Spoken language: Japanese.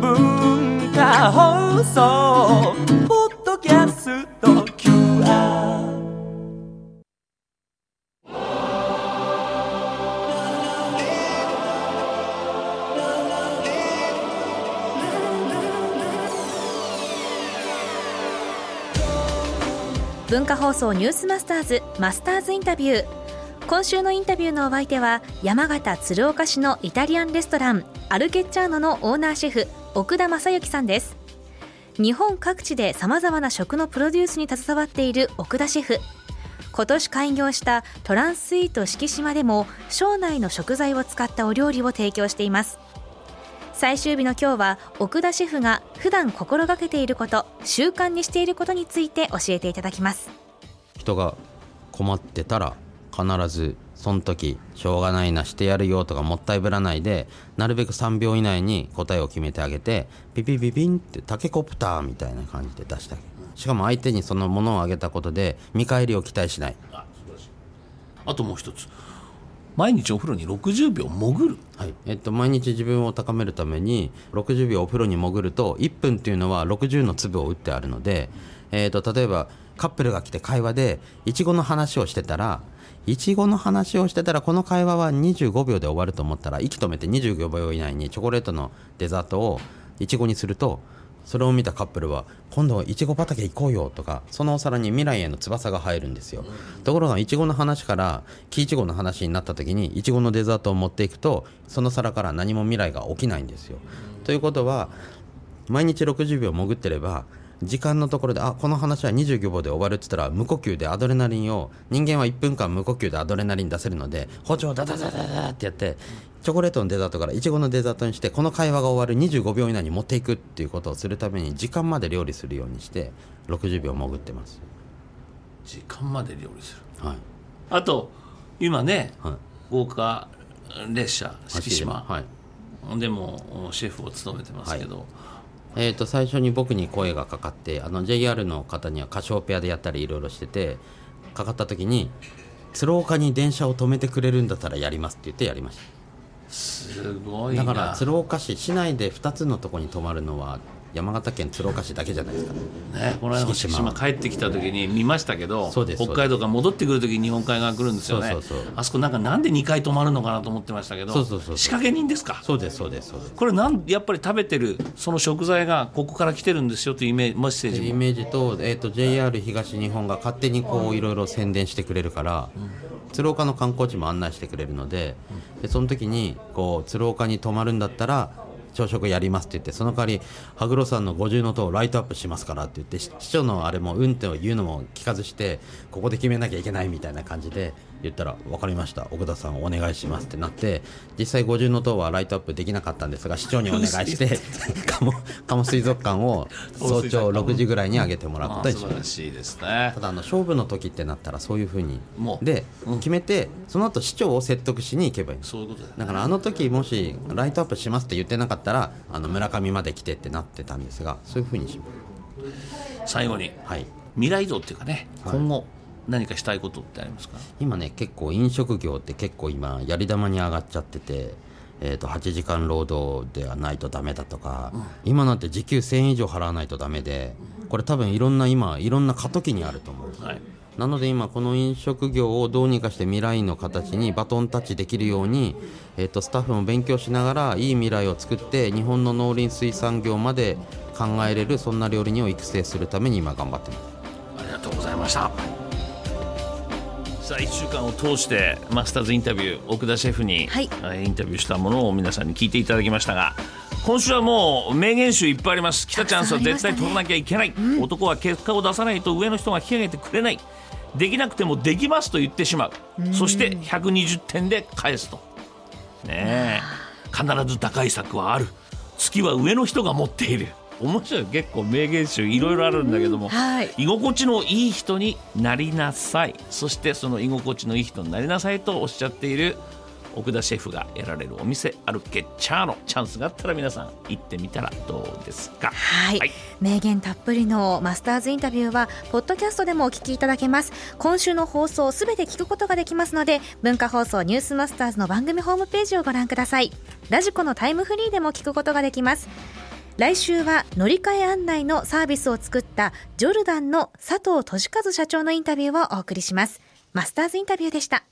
文化放送ポッドキャスト QR 文化放送ニュースマスターズマスターズインタビュー今週のインタビューのお相手は山形鶴岡市のイタリアンレストランアルケッチャーノのオーナーシェフ奥田正幸さんです。日本各地で様々な食のプロデュースに携わっている奥田シェフ。今年開業したトランスイート敷島でも省内の食材を使ったお料理を提供しています。最終日の今日は奥田シェフが普段心がけていること習慣にしていることについて教えていただきます。人が困ってたら必ずその時しょうがないなしてやるよとかもったいぶらないでなるべく3秒以内に答えを決めてあげてピピピピンってタケコプターみたいな感じで出してあげるしかも相手にそのものをあげたことで見返りを期待しない。あともう一つ。毎日お風呂に60秒潜る。はい。えっと、毎日自分を高めるために60秒お風呂に潜ると1分っていうのは60の粒を打ってあるので、えっと例えばカップルが来て会話でいちごの話をしてたらいちごの話をしてたらこの会話は25秒で終わると思ったら息止めて25秒以内にチョコレートのデザートをいちごにするとそれを見たカップルは今度いちご畑行こうよとかそのお皿に未来への翼が入るんですよ。ところがいちごの話から木いちごの話になった時にいちごのデザートを持っていくとその皿から何も未来が起きないんですよ。ということは毎日60秒潜ってれば時間のところであこの話は25秒で終わるって言ったら無呼吸でアドレナリンを人間は1分間無呼吸でアドレナリン出せるので包丁をダダダダダってやってチョコレートのデザートからいちごのデザートにしてこの会話が終わる25秒以内に持っていくっていうことをするために時間まで料理するようにして60秒潜ってます。時間まで料理する。はい。あと今ねはい。豪華列車敷島、はい。でもシェフを務めてますけど、えー、と最初に僕に声がかかってあの JR の方にはカシオペアでやったりいろいろしててかかった時に鶴岡に電車を止めてくれるんだったらやりますって言ってやりましすごいだから鶴岡市市内で2つのとこに止まるのは山形県鶴岡市だけじゃないですか。ねね、この間も敷敷島帰ってきた時に見ましたけど北海道から戻ってくる時に日本海側来るんですよね。あそこなんかなんで2回止まるのかなと思ってましたけどそうそうそうそう。仕掛け人ですか？そうですそうですそうです。これなんやっぱり食べてるその食材がここから来てるんですよというイメージメッセージも。イメージと,、えー、と JR 東日本が勝手にこういろいろ宣伝してくれるから、鶴岡の観光地も案内してくれるので,、でその時にこう鶴岡に泊まるんだったら朝食やりますって言ってその代わり羽黒さんの五重塔をライトアップしますからって言って市長のあれもうんって言うのも聞かずしてここで決めなきゃいけないみたいな感じで言ったら分かりました。奥田さんお願いしますってなって実際五重塔はライトアップできなかったんですが市長にお願いして鴨鴨水族館を早朝6時ぐらいに上げてもらあったりしましいですね。ただあの勝負の時ってなったらそういうふうに。もう。で、決めてその後市長を説得しに行けばいいそういうことだよだからあの時もしライトアップしますって言ってなかったらあの村上まで来てってなってたんですがそういうふうにします。最後にはい。未来像っていうかね、はい。今後何かしたいことってありますか？今ね結構飲食業って結構今やり玉に上がっちゃってて、えー、と8時間労働ではないとダメだとか、今なんて時給1000円以上払わないとダメでこれ多分いろんな今いろんな過渡期にあると思う。はい。なので今この飲食業をどうにかして未来の形にバトンタッチできるように、えー、とスタッフも勉強しながらいい未来を作って日本の農林水産業まで考えれるそんな料理人を育成するために今頑張ってます。ありがとうございましたさあ1週間を通してマスターズインタビュー奥田シェフに、はい。えーインタビューしたものを皆さんに聞いていただきましたが今週はもう名言集いっぱいあります。来たチャンスは絶対取らなきゃいけない、男は結果を出さないと上の人が引き上げてくれない。できなくてもできますと言ってしまう。そして120点で返すと。ねえ。必ず打開策はある。月は上の人が持っている面白い。結構名言集いろいろあるんだけども、はい。居心地のいい人になりなさい。そしてその居心地のいい人になりなさいとおっしゃっている奥田シェフがやられるお店アルケッチャーノチャンスがあったら皆さん行ってみたらどうですか。はい、はい。名言たっぷりのマスターズインタビューはポッドキャストでもお聞きいただけます。今週の放送すべて聞くことができますので文化放送ニュースマスターズの番組ホームページをご覧ください。ラジコのタイムフリーでも聞くことができます来週は乗り換え案内のサービスを作ったジョルダンの佐藤俊和社長のインタビューをお送りします。マスターズインタビューでした。